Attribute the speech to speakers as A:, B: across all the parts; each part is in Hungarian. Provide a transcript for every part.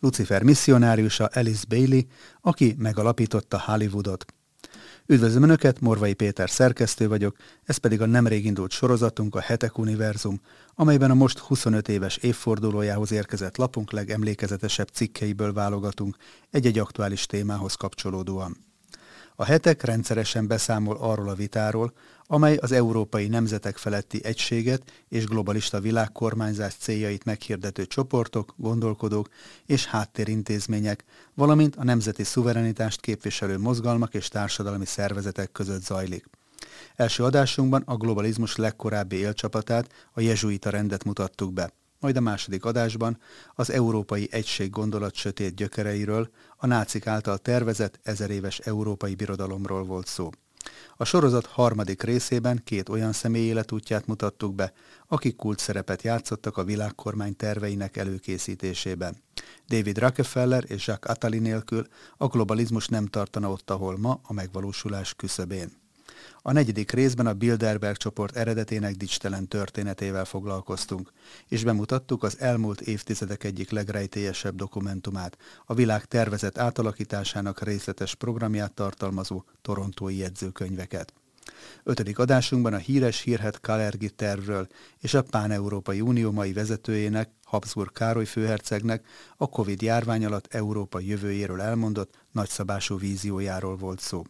A: Lucifer misszionáriusa Alice Bailey, aki megalapította Hollywoodot. Üdvözlöm Önöket, Morvai Péter szerkesztő vagyok, ez pedig a nemrég indult sorozatunk a Hetek Univerzum, amelyben a most 25 éves évfordulójához érkezett lapunk legemlékezetesebb cikkeiből válogatunk egy-egy aktuális témához kapcsolódóan. A hetek rendszeresen beszámol arról a vitáról, amely az európai nemzetek feletti egységet és globalista világkormányzás céljait meghirdető csoportok, gondolkodók és háttérintézmények, valamint a nemzeti szuverenitást képviselő mozgalmak és társadalmi szervezetek között zajlik. Első adásunkban a globalizmus legkorábbi élcsapatát, a jezsuita rendet mutattuk be majd a második adásban az európai egység gondolat sötét gyökereiről, a nácik által tervezett ezeréves európai birodalomról volt szó. A sorozat harmadik részében két olyan személy életútját mutattuk be, akik kult szerepet játszottak a világkormány terveinek előkészítésében. David Rockefeller és Jacques Attali nélkül a globalizmus nem tartana ott, ahol ma a megvalósulás küszöbén. A negyedik részben a Bilderberg csoport eredetének dicstelen történetével foglalkoztunk, és bemutattuk az elmúlt évtizedek egyik legrejtélyesebb dokumentumát, a világ tervezett átalakításának részletes programját tartalmazó torontói jegyzőkönyveket. Ötödik adásunkban a híres hírhet Kalergi tervről és a Pán-Európai Unió mai vezetőjének, Habsburg Károly főhercegnek a Covid járvány alatt Európa jövőjéről elmondott nagyszabású víziójáról volt szó.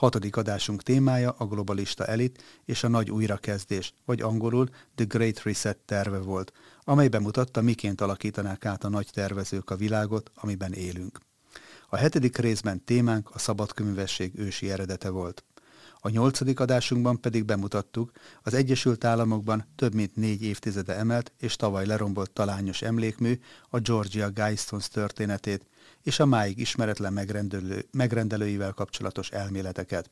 A: Hatodik adásunk témája a globalista elit és a nagy újrakezdés, vagy angolul The Great Reset terve volt, amely bemutatta, miként alakítanák át a nagy tervezők a világot, amiben élünk. A hetedik részben témánk a szabadkönyvesség ősi eredete volt. A nyolcadik adásunkban pedig bemutattuk az Egyesült Államokban több mint négy évtizede emelt és tavaly lerombolt talányos emlékmű a Georgia Guidestones történetét, és a máig ismeretlen megrendelő, megrendelőivel kapcsolatos elméleteket.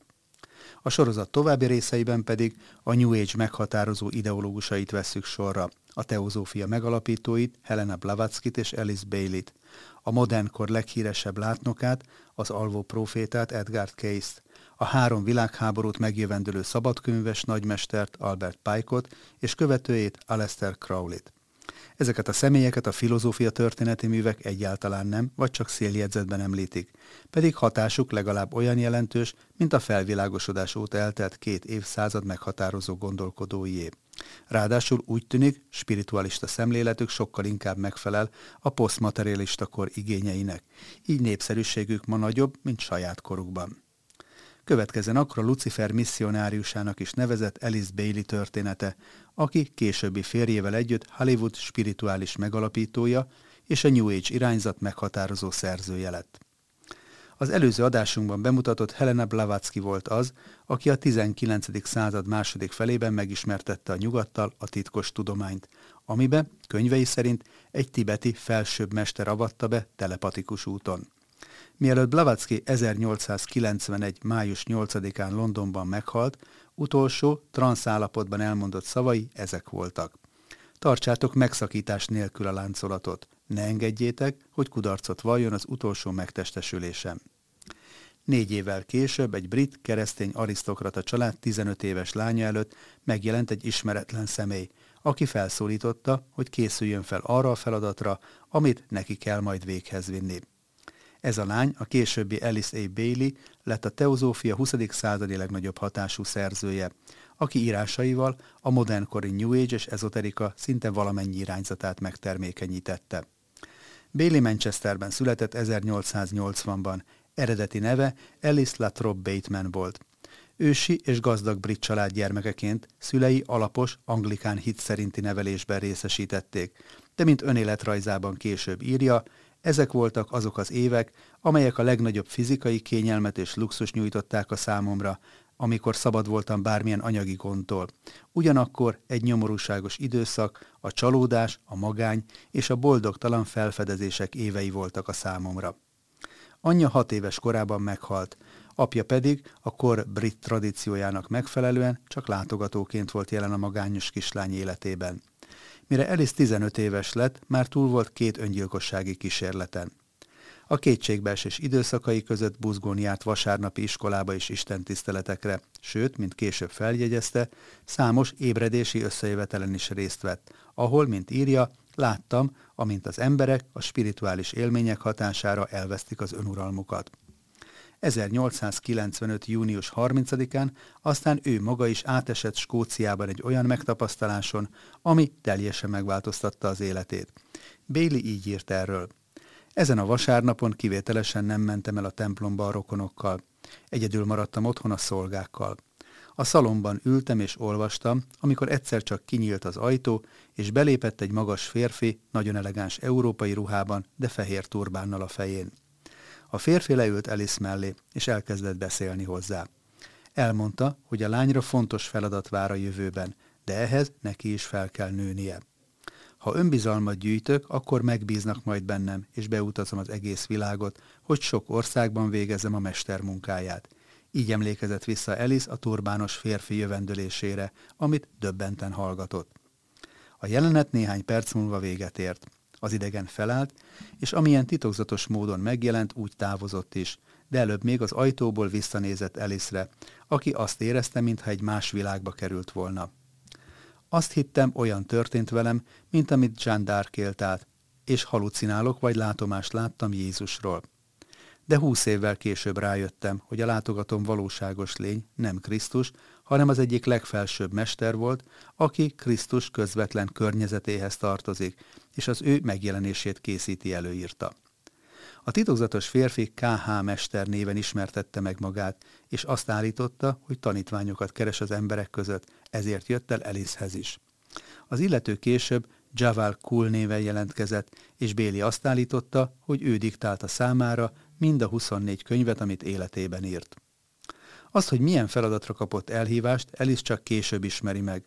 A: A sorozat további részeiben pedig a New Age meghatározó ideológusait vesszük sorra, a teozófia megalapítóit, Helena Blavatskyt és Alice Bailey-t, a modernkor leghíresebb látnokát, az alvó profétát Edgar Cayce-t, a három világháborút megjövendülő szabadkönyves nagymestert Albert Pike-ot és követőjét Aleister Crowley-t. Ezeket a személyeket a filozófia történeti művek egyáltalán nem, vagy csak széljegyzetben említik, pedig hatásuk legalább olyan jelentős, mint a felvilágosodás óta eltelt két évszázad meghatározó gondolkodóié. Ráadásul úgy tűnik, spiritualista szemléletük sokkal inkább megfelel a posztmaterialista kor igényeinek, így népszerűségük ma nagyobb, mint saját korukban. Következzen akkor a Lucifer misszionáriusának is nevezett Alice Bailey története, aki későbbi férjével együtt Hollywood spirituális megalapítója és a New Age irányzat meghatározó szerzője lett. Az előző adásunkban bemutatott Helena Blavatsky volt az, aki a 19. század második felében megismertette a nyugattal a titkos tudományt, amibe, könyvei szerint, egy tibeti felsőbb mester avatta be telepatikus úton. Mielőtt Blavatsky 1891. május 8-án Londonban meghalt, utolsó, transzállapotban elmondott szavai ezek voltak. Tartsátok megszakítás nélkül a láncolatot. Ne engedjétek, hogy kudarcot valljon az utolsó megtestesülésem. Négy évvel később egy brit, keresztény arisztokrata család 15 éves lánya előtt megjelent egy ismeretlen személy, aki felszólította, hogy készüljön fel arra a feladatra, amit neki kell majd véghez vinni. Ez a lány, a későbbi Alice A. Bailey lett a teozófia 20. századi legnagyobb hatású szerzője, aki írásaival a modernkori New Age és ezoterika szinte valamennyi irányzatát megtermékenyítette. Bailey Manchesterben született 1880-ban, eredeti neve Alice Latrobe Bateman volt. Ősi és gazdag brit család gyermekeként szülei alapos anglikán hit szerinti nevelésben részesítették, de mint önéletrajzában később írja, ezek voltak azok az évek, amelyek a legnagyobb fizikai kényelmet és luxus nyújtották a számomra, amikor szabad voltam bármilyen anyagi gondtól. Ugyanakkor egy nyomorúságos időszak, a csalódás, a magány és a boldogtalan felfedezések évei voltak a számomra. Anyja hat éves korában meghalt, apja pedig a kor brit tradíciójának megfelelően csak látogatóként volt jelen a magányos kislány életében. Mire Alice 15 éves lett, már túl volt két öngyilkossági kísérleten. A kétségbeesés időszakai között buzgón járt vasárnapi iskolába és istentiszteletekre, sőt, mint később feljegyezte, számos ébredési összejövetelen is részt vett, ahol, mint írja, Láttam, amint az emberek a spirituális élmények hatására elvesztik az önuralmukat. 1895. június 30-án aztán ő maga is átesett Skóciában egy olyan megtapasztaláson, ami teljesen megváltoztatta az életét. Bailey így írt erről. Ezen a vasárnapon kivételesen nem mentem el a templomba a rokonokkal. Egyedül maradtam otthon a szolgákkal. A szalomban ültem és olvastam, amikor egyszer csak kinyílt az ajtó, és belépett egy magas férfi, nagyon elegáns európai ruhában, de fehér turbánnal a fején. A férfi leült Alice mellé, és elkezdett beszélni hozzá. Elmondta, hogy a lányra fontos feladat vár a jövőben, de ehhez neki is fel kell nőnie. Ha önbizalmat gyűjtök, akkor megbíznak majd bennem, és beutazom az egész világot, hogy sok országban végezem a mester munkáját. Így emlékezett vissza Alice a turbános férfi jövendőlésére, amit döbbenten hallgatott. A jelenet néhány perc múlva véget ért. Az idegen felállt, és amilyen titokzatos módon megjelent, úgy távozott is, de előbb még az ajtóból visszanézett Elisre, aki azt érezte, mintha egy más világba került volna. Azt hittem, olyan történt velem, mint amit Jean d'Arc át, és halucinálok vagy látomást láttam Jézusról. De húsz évvel később rájöttem, hogy a látogatom valóságos lény nem Krisztus, hanem az egyik legfelsőbb mester volt, aki Krisztus közvetlen környezetéhez tartozik, és az ő megjelenését készíti előírta. A titokzatos férfi KH Mester néven ismertette meg magát, és azt állította, hogy tanítványokat keres az emberek között, ezért jött el Elishez is. Az illető később Javal Kul néven jelentkezett, és Béli azt állította, hogy ő diktálta számára mind a 24 könyvet, amit életében írt. Azt, hogy milyen feladatra kapott elhívást, Elis csak később ismeri meg.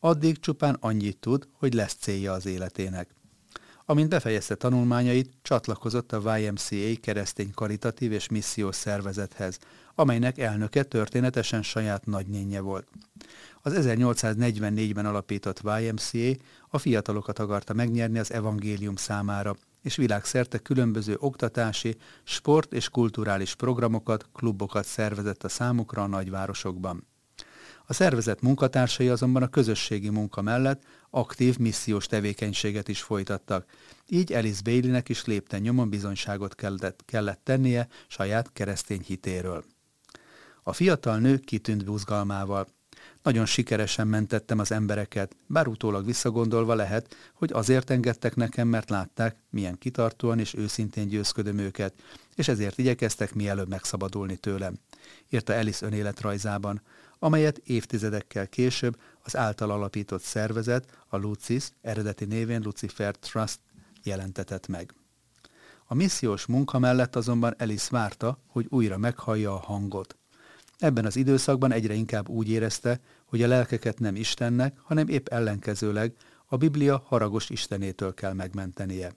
A: Addig csupán annyit tud, hogy lesz célja az életének. Amint befejezte tanulmányait, csatlakozott a YMCA keresztény karitatív és missziós szervezethez, amelynek elnöke történetesen saját nagynénye volt. Az 1844-ben alapított YMCA a fiatalokat akarta megnyerni az evangélium számára, és világszerte különböző oktatási, sport és kulturális programokat, klubokat szervezett a számukra a nagyvárosokban. A szervezet munkatársai azonban a közösségi munka mellett aktív missziós tevékenységet is folytattak. Így Alice Baileynek is lépten nyomon bizonyságot kellett, kellett tennie saját keresztény hitéről. A fiatal nő kitűnt buzgalmával. Nagyon sikeresen mentettem az embereket, bár utólag visszagondolva lehet, hogy azért engedtek nekem, mert látták, milyen kitartóan és őszintén győzködöm őket, és ezért igyekeztek mielőbb megszabadulni tőlem. Írta Alice önéletrajzában amelyet évtizedekkel később az által alapított szervezet, a Lucis, eredeti névén Lucifer Trust jelentetett meg. A missziós munka mellett azonban Elis várta, hogy újra meghallja a hangot. Ebben az időszakban egyre inkább úgy érezte, hogy a lelkeket nem Istennek, hanem épp ellenkezőleg a Biblia haragos Istenétől kell megmentenie.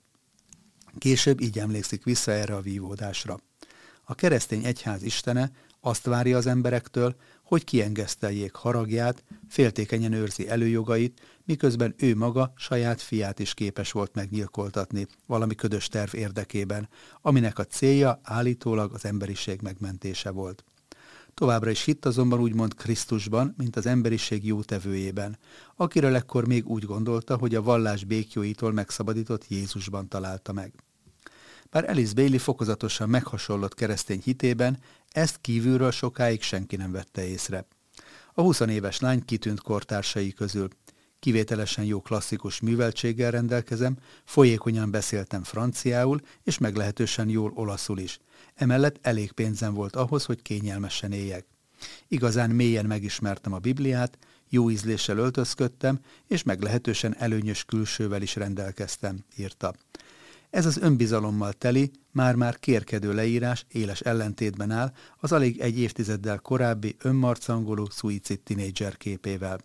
A: Később így emlékszik vissza erre a vívódásra. A keresztény egyház istene azt várja az emberektől, hogy kiengeszteljék haragját, féltékenyen őrzi előjogait, miközben ő maga saját fiát is képes volt megnyilkoltatni valami ködös terv érdekében, aminek a célja állítólag az emberiség megmentése volt. Továbbra is hitt azonban úgymond Krisztusban, mint az emberiség jótevőjében, akiről ekkor még úgy gondolta, hogy a vallás békjóitól megszabadított Jézusban találta meg. Bár Alice Bailey fokozatosan meghasonlott keresztény hitében, ezt kívülről sokáig senki nem vette észre. A 20 éves lány kitűnt kortársai közül. Kivételesen jó klasszikus műveltséggel rendelkezem, folyékonyan beszéltem franciául, és meglehetősen jól olaszul is. Emellett elég pénzem volt ahhoz, hogy kényelmesen éljek. Igazán mélyen megismertem a Bibliát, jó ízléssel öltözködtem, és meglehetősen előnyös külsővel is rendelkeztem, írta. Ez az önbizalommal teli, már-már kérkedő leírás éles ellentétben áll az alig egy évtizeddel korábbi önmarcangoló szuicid tinédzser képével.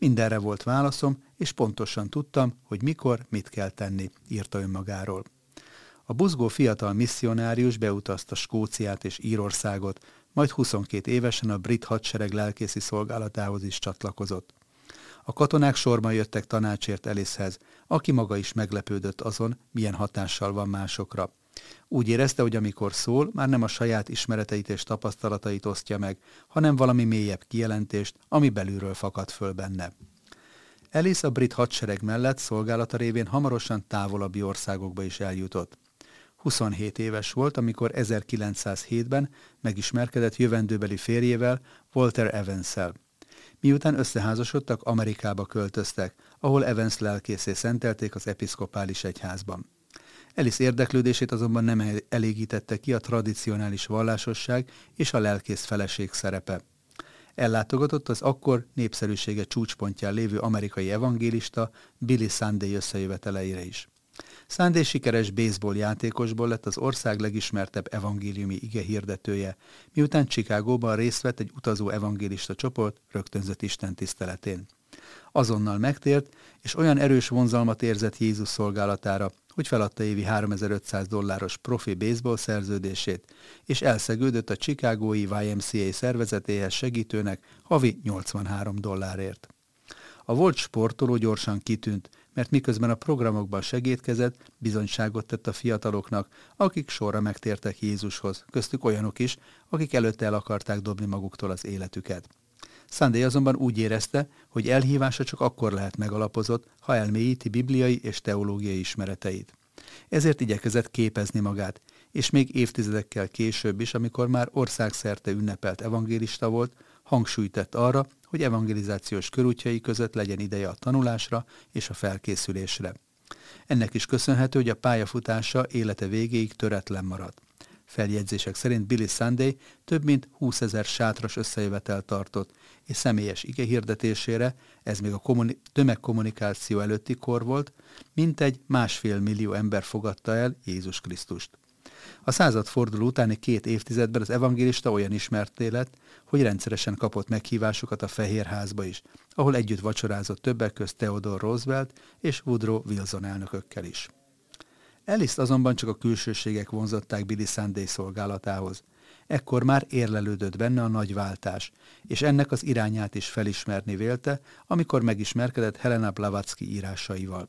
A: Mindenre volt válaszom, és pontosan tudtam, hogy mikor, mit kell tenni, írta önmagáról. A buzgó fiatal misszionárius beutazta Skóciát és Írországot, majd 22 évesen a brit hadsereg lelkészi szolgálatához is csatlakozott. A katonák sorban jöttek tanácsért Elishez, aki maga is meglepődött azon, milyen hatással van másokra. Úgy érezte, hogy amikor szól, már nem a saját ismereteit és tapasztalatait osztja meg, hanem valami mélyebb kijelentést, ami belülről fakad föl benne. Ellis a brit hadsereg mellett szolgálata révén hamarosan távolabbi országokba is eljutott. 27 éves volt, amikor 1907-ben megismerkedett jövendőbeli férjével, Walter Evans-szel. Miután összeházasodtak, Amerikába költöztek, ahol Evans lelkészé szentelték az episzkopális egyházban. Elis érdeklődését azonban nem elégítette ki a tradicionális vallásosság és a lelkész feleség szerepe. Ellátogatott az akkor népszerűsége csúcspontján lévő amerikai evangélista Billy Sunday összejöveteleire is. Sunday sikeres baseball játékosból lett az ország legismertebb evangéliumi ige hirdetője, miután Chicagóban részt vett egy utazó evangélista csoport rögtönzött Isten tiszteletén. Azonnal megtért, és olyan erős vonzalmat érzett Jézus szolgálatára, hogy feladta évi 3500 dolláros profi baseball szerződését, és elszegődött a Chicagói YMCA szervezetéhez segítőnek havi 83 dollárért. A volt sportoló gyorsan kitűnt, mert miközben a programokban segítkezett, bizonyságot tett a fiataloknak, akik sorra megtértek Jézushoz, köztük olyanok is, akik előtte el akarták dobni maguktól az életüket. Sunday azonban úgy érezte, hogy elhívása csak akkor lehet megalapozott, ha elmélyíti bibliai és teológiai ismereteit. Ezért igyekezett képezni magát, és még évtizedekkel később is, amikor már országszerte ünnepelt evangélista volt, hangsúlyt tett arra, hogy evangelizációs körútjai között legyen ideje a tanulásra és a felkészülésre. Ennek is köszönhető, hogy a pályafutása élete végéig töretlen maradt. Feljegyzések szerint Billy Sunday több mint 20 ezer sátras összejövetel tartott, és személyes ige hirdetésére, ez még a tömegkommunikáció előtti kor volt, mintegy másfél millió ember fogadta el Jézus Krisztust. A századforduló utáni két évtizedben az evangélista olyan ismert lett, hogy rendszeresen kapott meghívásokat a Fehérházba is, ahol együtt vacsorázott többek közt Theodore Roosevelt és Woodrow Wilson elnökökkel is. Ellis azonban csak a külsőségek vonzották Billy Sunday szolgálatához. Ekkor már érlelődött benne a nagy váltás, és ennek az irányát is felismerni vélte, amikor megismerkedett Helena Blavatsky írásaival.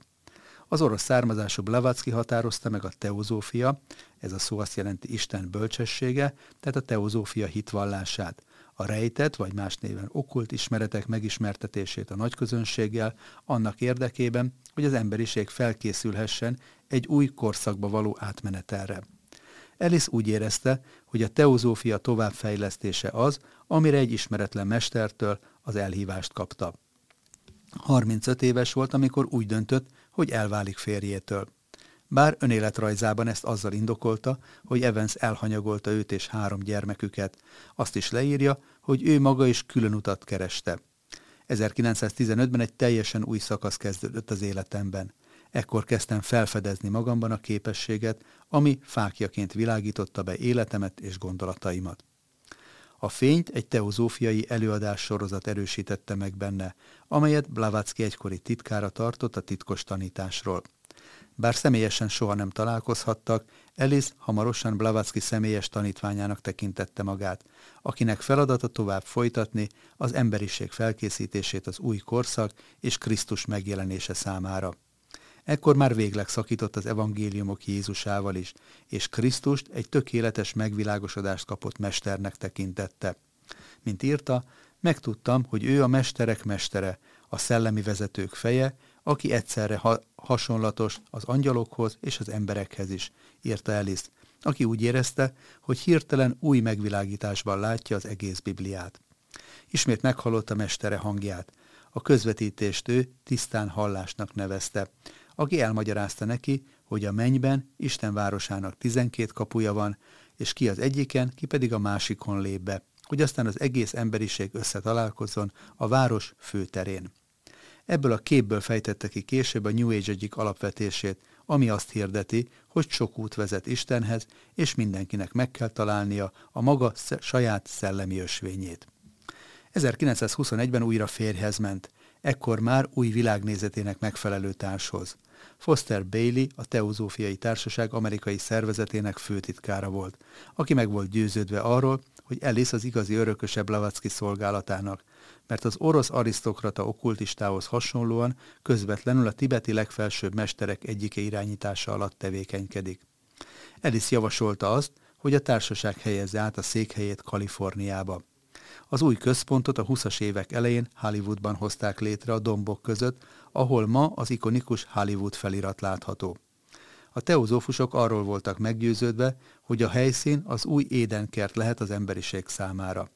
A: Az orosz származású Blavatsky határozta meg a teozófia, ez a szó azt jelenti Isten bölcsessége, tehát a teozófia hitvallását, a rejtett, vagy más néven okkult ismeretek megismertetését a nagyközönséggel, annak érdekében, hogy az emberiség felkészülhessen egy új korszakba való átmenetelre. Ellis úgy érezte, hogy a teozófia továbbfejlesztése az, amire egy ismeretlen mestertől az elhívást kapta. 35 éves volt, amikor úgy döntött, hogy elválik férjétől. Bár önéletrajzában ezt azzal indokolta, hogy Evans elhanyagolta őt és három gyermeküket. Azt is leírja, hogy ő maga is külön utat kereste. 1915-ben egy teljesen új szakasz kezdődött az életemben. Ekkor kezdtem felfedezni magamban a képességet, ami fákjaként világította be életemet és gondolataimat. A fényt egy teozófiai előadás sorozat erősítette meg benne, amelyet Blavatsky egykori titkára tartott a titkos tanításról. Bár személyesen soha nem találkozhattak, Elis hamarosan Blavatsky személyes tanítványának tekintette magát, akinek feladata tovább folytatni az emberiség felkészítését az új korszak és Krisztus megjelenése számára. Ekkor már végleg szakított az evangéliumok Jézusával is, és Krisztust egy tökéletes megvilágosodást kapott mesternek tekintette. Mint írta, megtudtam, hogy ő a mesterek mestere, a szellemi vezetők feje, aki egyszerre ha hasonlatos az angyalokhoz és az emberekhez is, írta Elis, aki úgy érezte, hogy hirtelen új megvilágításban látja az egész Bibliát. Ismét meghallotta mestere hangját. A közvetítést ő tisztán hallásnak nevezte, aki elmagyarázta neki, hogy a mennyben Isten városának tizenkét kapuja van, és ki az egyiken, ki pedig a másikon lép be, hogy aztán az egész emberiség összetalálkozzon a város főterén. Ebből a képből fejtette ki később a New Age egyik alapvetését, ami azt hirdeti, hogy sok út vezet Istenhez, és mindenkinek meg kell találnia a maga saját szellemi ösvényét. 1921-ben újra férjhez ment, ekkor már új világnézetének megfelelő társhoz. Foster Bailey, a Teozófiai Társaság amerikai szervezetének főtitkára volt, aki meg volt győződve arról, hogy Ellis az igazi örököse Blavatsky szolgálatának, mert az orosz arisztokrata okkultistához hasonlóan közvetlenül a tibeti legfelsőbb mesterek egyike irányítása alatt tevékenykedik. Ellis javasolta azt, hogy a társaság helyezze át a székhelyét Kaliforniába. Az új központot a 20-as évek elején Hollywoodban hozták létre a dombok között, ahol ma az ikonikus Hollywood felirat látható. A teozófusok arról voltak meggyőződve, hogy a helyszín az új édenkert lehet az emberiség számára.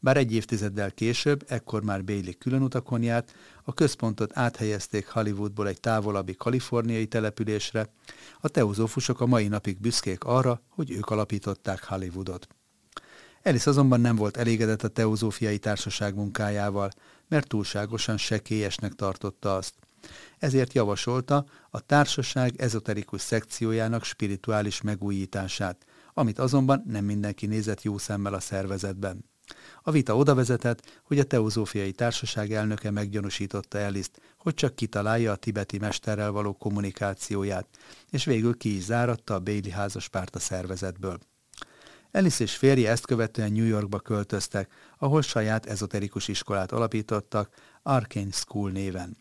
A: Bár egy évtizeddel később, ekkor már Bailey külön utakon járt, a központot áthelyezték Hollywoodból egy távolabbi kaliforniai településre, a teozófusok a mai napig büszkék arra, hogy ők alapították Hollywoodot. Elis azonban nem volt elégedett a teozófiai társaság munkájával, mert túlságosan sekélyesnek tartotta azt. Ezért javasolta a társaság ezoterikus szekciójának spirituális megújítását, amit azonban nem mindenki nézett jó szemmel a szervezetben. A vita oda vezetett, hogy a Teozófiai Társaság elnöke meggyanúsította Eliszt, hogy csak kitalálja a tibeti mesterrel való kommunikációját, és végül ki is záratta a Bailey házaspárt a szervezetből. Ellis és férje ezt követően New Yorkba költöztek, ahol saját ezoterikus iskolát alapítottak, Arcane School néven.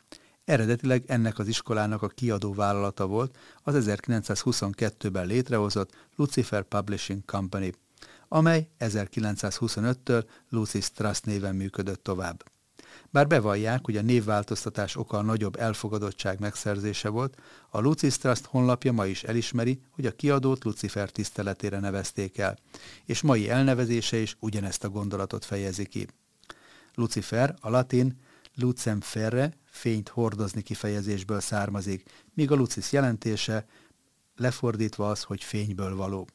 A: Eredetileg ennek az iskolának a kiadó vállalata volt az 1922-ben létrehozott Lucifer Publishing Company, amely 1925-től Lucis Trust néven működött tovább. Bár bevallják, hogy a névváltoztatás oka a nagyobb elfogadottság megszerzése volt, a Lucis honlapja ma is elismeri, hogy a kiadót Lucifer tiszteletére nevezték el, és mai elnevezése is ugyanezt a gondolatot fejezi ki. Lucifer, a latin lucem ferre, fényt hordozni kifejezésből származik, míg a lucis jelentése lefordítva az, hogy fényből való.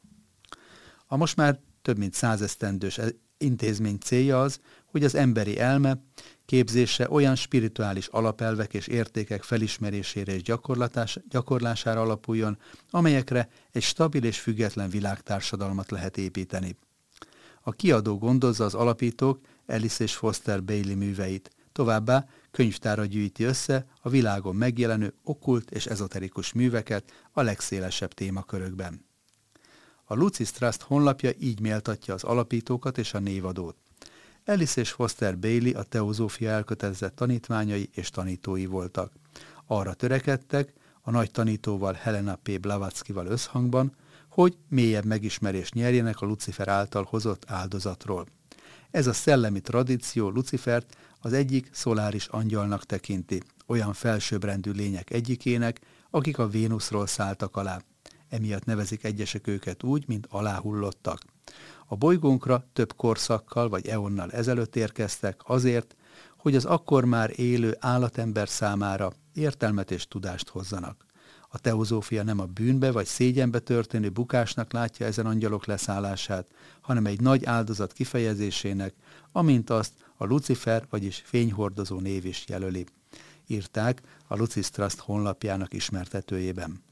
A: A most már több mint százesztendős intézmény célja az, hogy az emberi elme képzése olyan spirituális alapelvek és értékek felismerésére és gyakorlására alapuljon, amelyekre egy stabil és független világtársadalmat lehet építeni. A kiadó gondozza az alapítók Alice és Foster Bailey műveit, továbbá könyvtára gyűjti össze a világon megjelenő okkult és ezoterikus műveket a legszélesebb témakörökben. A Lucis Trust honlapja így méltatja az alapítókat és a névadót. Ellis és Foster Bailey a teozófia elkötelezett tanítványai és tanítói voltak. Arra törekedtek, a nagy tanítóval Helena P. Blavatsky-val összhangban, hogy mélyebb megismerést nyerjenek a Lucifer által hozott áldozatról. Ez a szellemi tradíció Lucifert az egyik szoláris angyalnak tekinti, olyan felsőbbrendű lények egyikének, akik a Vénuszról szálltak alá emiatt nevezik egyesek őket úgy, mint aláhullottak. A bolygónkra több korszakkal vagy eonnal ezelőtt érkeztek azért, hogy az akkor már élő állatember számára értelmet és tudást hozzanak. A teozófia nem a bűnbe vagy szégyenbe történő bukásnak látja ezen angyalok leszállását, hanem egy nagy áldozat kifejezésének, amint azt a Lucifer, vagyis fényhordozó név is jelöli. Írták a Lucis Trust honlapjának ismertetőjében.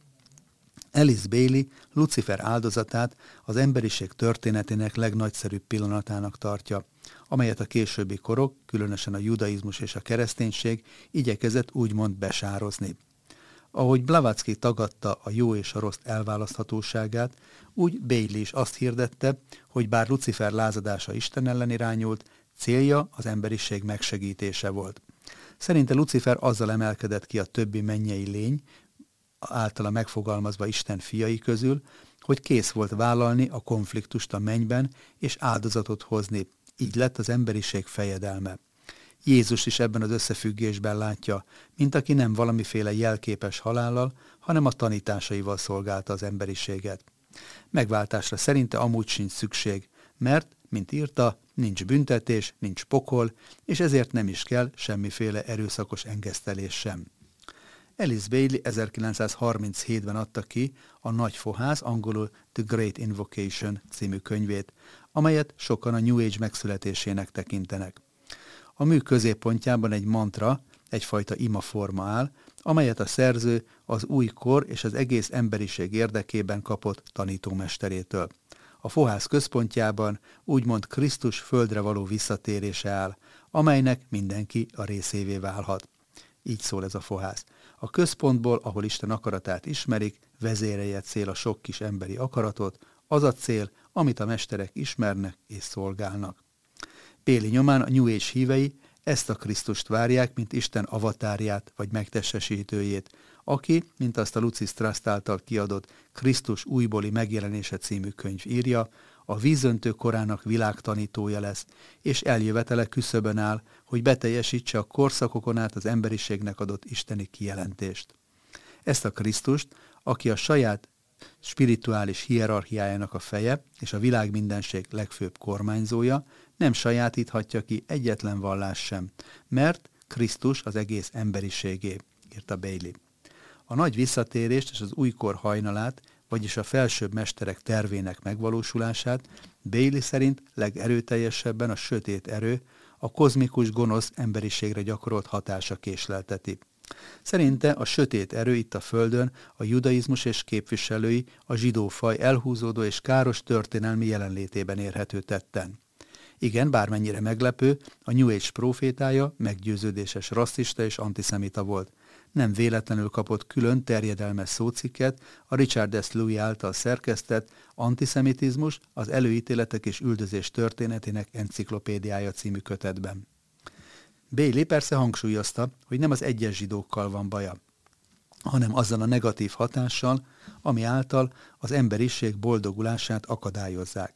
A: Alice Bailey Lucifer áldozatát az emberiség történetének legnagyszerűbb pillanatának tartja, amelyet a későbbi korok, különösen a judaizmus és a kereszténység igyekezett úgymond besározni. Ahogy Blavatsky tagadta a jó és a rossz elválaszthatóságát, úgy Bailey is azt hirdette, hogy bár Lucifer lázadása Isten ellen irányult, célja az emberiség megsegítése volt. Szerinte Lucifer azzal emelkedett ki a többi mennyei lény, általa megfogalmazva Isten fiai közül, hogy kész volt vállalni a konfliktust a mennyben és áldozatot hozni. Így lett az emberiség fejedelme. Jézus is ebben az összefüggésben látja, mint aki nem valamiféle jelképes halállal, hanem a tanításaival szolgálta az emberiséget. Megváltásra szerinte amúgy sincs szükség, mert, mint írta, nincs büntetés, nincs pokol, és ezért nem is kell semmiféle erőszakos engesztelés sem. Alice Bailey 1937-ben adta ki a Nagy Fohász, angolul The Great Invocation című könyvét, amelyet sokan a New Age megszületésének tekintenek. A mű középpontjában egy mantra, egyfajta imaforma áll, amelyet a szerző az új kor és az egész emberiség érdekében kapott tanítómesterétől. A fohász központjában úgymond Krisztus földre való visszatérése áll, amelynek mindenki a részévé válhat. Így szól ez a fohász. A központból, ahol Isten akaratát ismerik, vezérelje cél a sok kis emberi akaratot, az a cél, amit a mesterek ismernek és szolgálnak. Péli nyomán a New Age hívei ezt a Krisztust várják, mint Isten avatárját vagy megtestesítőjét, aki, mint azt a Lucis Trust által kiadott Krisztus újbóli megjelenése című könyv írja, a vízöntő korának világtanítója lesz, és eljövetele küszöbön áll, hogy beteljesítse a korszakokon át az emberiségnek adott isteni kijelentést. Ezt a Krisztust, aki a saját spirituális hierarchiájának a feje és a világ mindenség legfőbb kormányzója, nem sajátíthatja ki egyetlen vallás sem, mert Krisztus az egész emberiségé, írta Bailey. A nagy visszatérést és az újkor hajnalát, vagyis a felsőbb mesterek tervének megvalósulását Bailey szerint legerőteljesebben a sötét erő, a kozmikus gonosz emberiségre gyakorolt hatása késlelteti. Szerinte a sötét erő itt a Földön a judaizmus és képviselői a zsidó faj elhúzódó és káros történelmi jelenlétében érhető tetten. Igen, bármennyire meglepő, a New Age profétája meggyőződéses rasszista és antiszemita volt. Nem véletlenül kapott külön terjedelmes szócikket a Richard S. Louis által szerkesztett Antiszemitizmus, az előítéletek és üldözés történetének enciklopédiája című kötetben. Bailey persze hangsúlyozta, hogy nem az egyes zsidókkal van baja, hanem azzal a negatív hatással, ami által az emberiség boldogulását akadályozzák.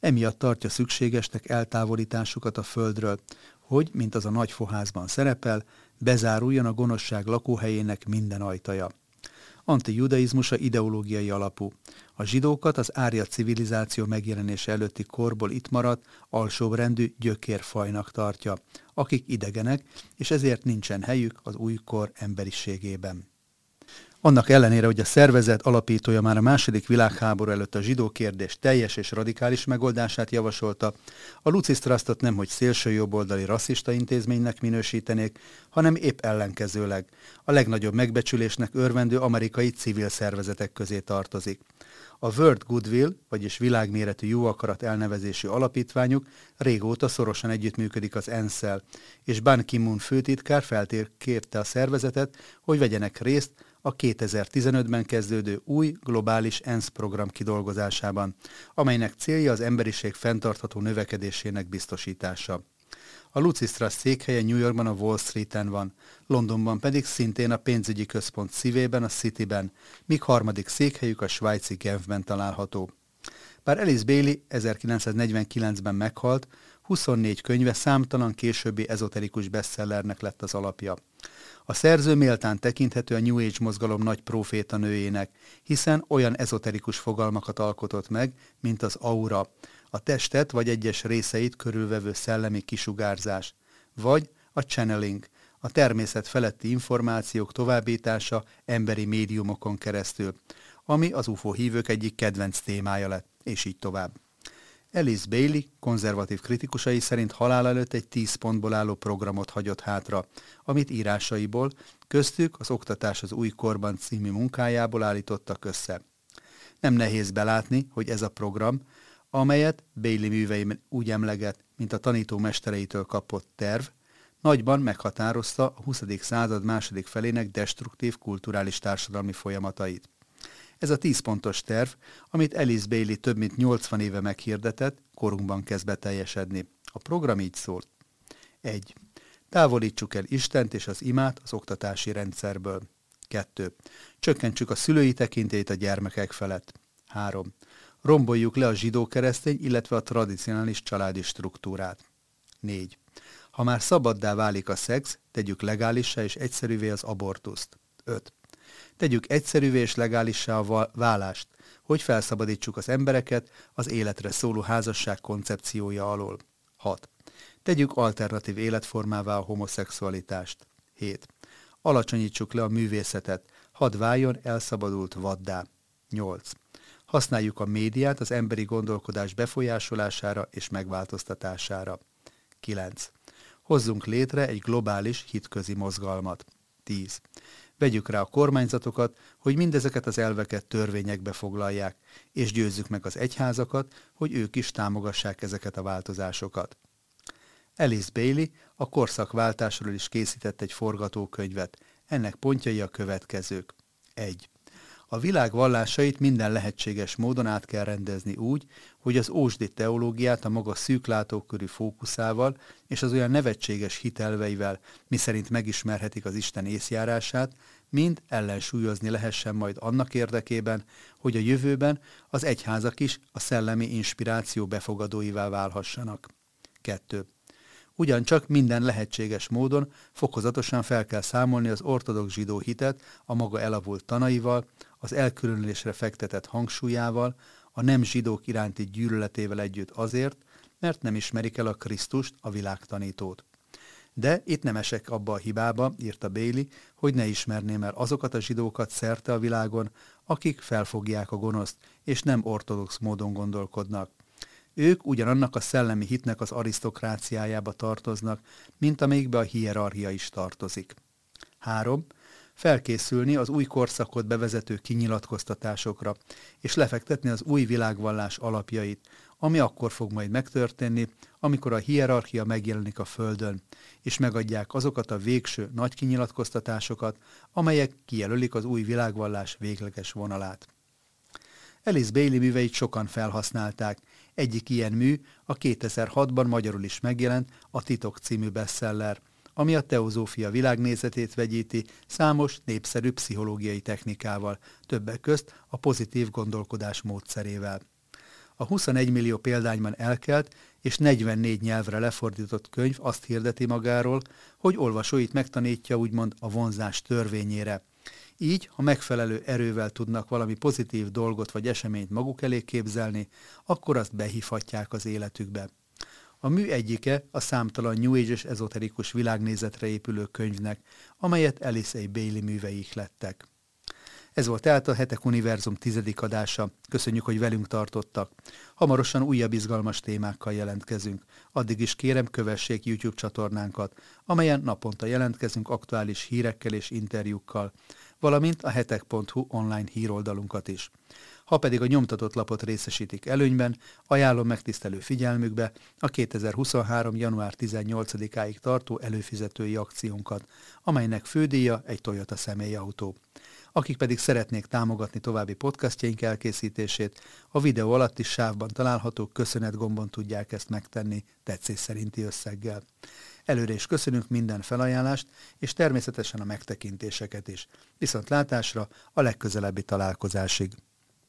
A: Emiatt tartja szükségesnek eltávolításukat a földről, hogy, mint az a nagy foházban szerepel, bezáruljon a gonoszság lakóhelyének minden ajtaja. Antijudaizmusa ideológiai alapú. A zsidókat az árja civilizáció megjelenése előtti korból itt maradt, alsóbrendű gyökérfajnak tartja, akik idegenek, és ezért nincsen helyük az újkor emberiségében. Annak ellenére, hogy a szervezet alapítója már a második világháború előtt a zsidó kérdés teljes és radikális megoldását javasolta, a Lucis Trustot nem hogy szélső jobboldali rasszista intézménynek minősítenék, hanem épp ellenkezőleg. A legnagyobb megbecsülésnek örvendő amerikai civil szervezetek közé tartozik. A World Goodwill, vagyis világméretű jó akarat elnevezésű alapítványuk régóta szorosan együttműködik az ensz és Ban Ki-moon főtitkár feltérkérte a szervezetet, hogy vegyenek részt a 2015-ben kezdődő új globális ENSZ program kidolgozásában, amelynek célja az emberiség fenntartható növekedésének biztosítása. A Lucis Trust székhelye New Yorkban a Wall Street-en van, Londonban pedig szintén a pénzügyi központ szívében, a Cityben, míg harmadik székhelyük a svájci Genfben található. Bár Alice Bailey 1949-ben meghalt, 24 könyve számtalan későbbi ezoterikus bestsellernek lett az alapja. A szerző méltán tekinthető a New Age mozgalom nagy proféta nőjének, hiszen olyan ezoterikus fogalmakat alkotott meg, mint az aura, a testet vagy egyes részeit körülvevő szellemi kisugárzás, vagy a channeling, a természet feletti információk továbbítása emberi médiumokon keresztül, ami az UFO hívők egyik kedvenc témája lett, és így tovább. Alice Bailey konzervatív kritikusai szerint halál előtt egy tíz pontból álló programot hagyott hátra, amit írásaiból, köztük az Oktatás az új korban című munkájából állítottak össze. Nem nehéz belátni, hogy ez a program, amelyet Bailey műveim úgy emleget, mint a tanító mestereitől kapott terv, nagyban meghatározta a 20. század második felének destruktív kulturális társadalmi folyamatait. Ez a 10 pontos terv, amit Alice Bailey több mint 80 éve meghirdetett, korunkban kezd beteljesedni. A program így szólt. 1. Távolítsuk el Istent és az imát az oktatási rendszerből. 2. Csökkentsük a szülői tekintélyt a gyermekek felett. 3. Romboljuk le a zsidó-keresztény, illetve a tradicionális családi struktúrát. 4. Ha már szabaddá válik a szex, tegyük legálissá és egyszerűvé az abortuszt. 5. Tegyük egyszerűvé és legálissá a vállást, hogy felszabadítsuk az embereket az életre szóló házasság koncepciója alól. 6. Tegyük alternatív életformává a homoszexualitást. 7. Alacsonyítsuk le a művészetet, hadd váljon elszabadult vaddá. 8. Használjuk a médiát az emberi gondolkodás befolyásolására és megváltoztatására. 9. Hozzunk létre egy globális hitközi mozgalmat. 10. Vegyük rá a kormányzatokat, hogy mindezeket az elveket törvényekbe foglalják, és győzzük meg az egyházakat, hogy ők is támogassák ezeket a változásokat. Alice Bailey a korszakváltásról is készített egy forgatókönyvet. Ennek pontjai a következők. 1. A világ vallásait minden lehetséges módon át kell rendezni úgy, hogy az ósdi teológiát a maga szűklátókörű fókuszával és az olyan nevetséges hitelveivel, miszerint megismerhetik az Isten észjárását, mind ellensúlyozni lehessen majd annak érdekében, hogy a jövőben az egyházak is a szellemi inspiráció befogadóivá válhassanak. 2. Ugyancsak minden lehetséges módon fokozatosan fel kell számolni az ortodox zsidó hitet a maga elavult tanaival, az elkülönülésre fektetett hangsúlyával, a nem zsidók iránti gyűlöletével együtt azért, mert nem ismerik el a Krisztust, a világtanítót. De itt nem esek abba a hibába, írta Béli, hogy ne ismerném el azokat a zsidókat szerte a világon, akik felfogják a gonoszt, és nem ortodox módon gondolkodnak. Ők ugyanannak a szellemi hitnek az arisztokráciájába tartoznak, mint amelyikbe a hierarchia is tartozik. 3. Felkészülni az új korszakot bevezető kinyilatkoztatásokra, és lefektetni az új világvallás alapjait, ami akkor fog majd megtörténni, amikor a hierarchia megjelenik a Földön, és megadják azokat a végső nagy kinyilatkoztatásokat, amelyek kijelölik az új világvallás végleges vonalát. Alice Bailey műveit sokan felhasználták. Egyik ilyen mű a 2006-ban magyarul is megjelent a Titok című bestseller, ami a teozófia világnézetét vegyíti számos népszerű pszichológiai technikával, többek közt a pozitív gondolkodás módszerével. A 21 millió példányban elkelt és 44 nyelvre lefordított könyv azt hirdeti magáról, hogy olvasóit megtanítja úgymond a vonzás törvényére. Így, ha megfelelő erővel tudnak valami pozitív dolgot vagy eseményt maguk elé képzelni, akkor azt behívhatják az életükbe. A mű egyike a számtalan New Age-es ezoterikus világnézetre épülő könyvnek, amelyet Alice A. Bailey műveik lettek. Ez volt tehát a Hetek Univerzum tizedik adása. Köszönjük, hogy velünk tartottak. Hamarosan újabb izgalmas témákkal jelentkezünk. Addig is kérem, kövessék YouTube csatornánkat, amelyen naponta jelentkezünk aktuális hírekkel és interjúkkal, valamint a hetek.hu online híroldalunkat is. Ha pedig a nyomtatott lapot részesítik előnyben, ajánlom megtisztelő figyelmükbe a 2023. január 18-áig tartó előfizetői akciónkat, amelynek fődíja egy Toyota személyautó. Akik pedig szeretnék támogatni további podcastjaink elkészítését, a videó alatti sávban található köszönet gombon tudják ezt megtenni tetszés szerinti összeggel. Előre is köszönünk minden felajánlást, és természetesen a megtekintéseket is. Viszont látásra a legközelebbi találkozásig.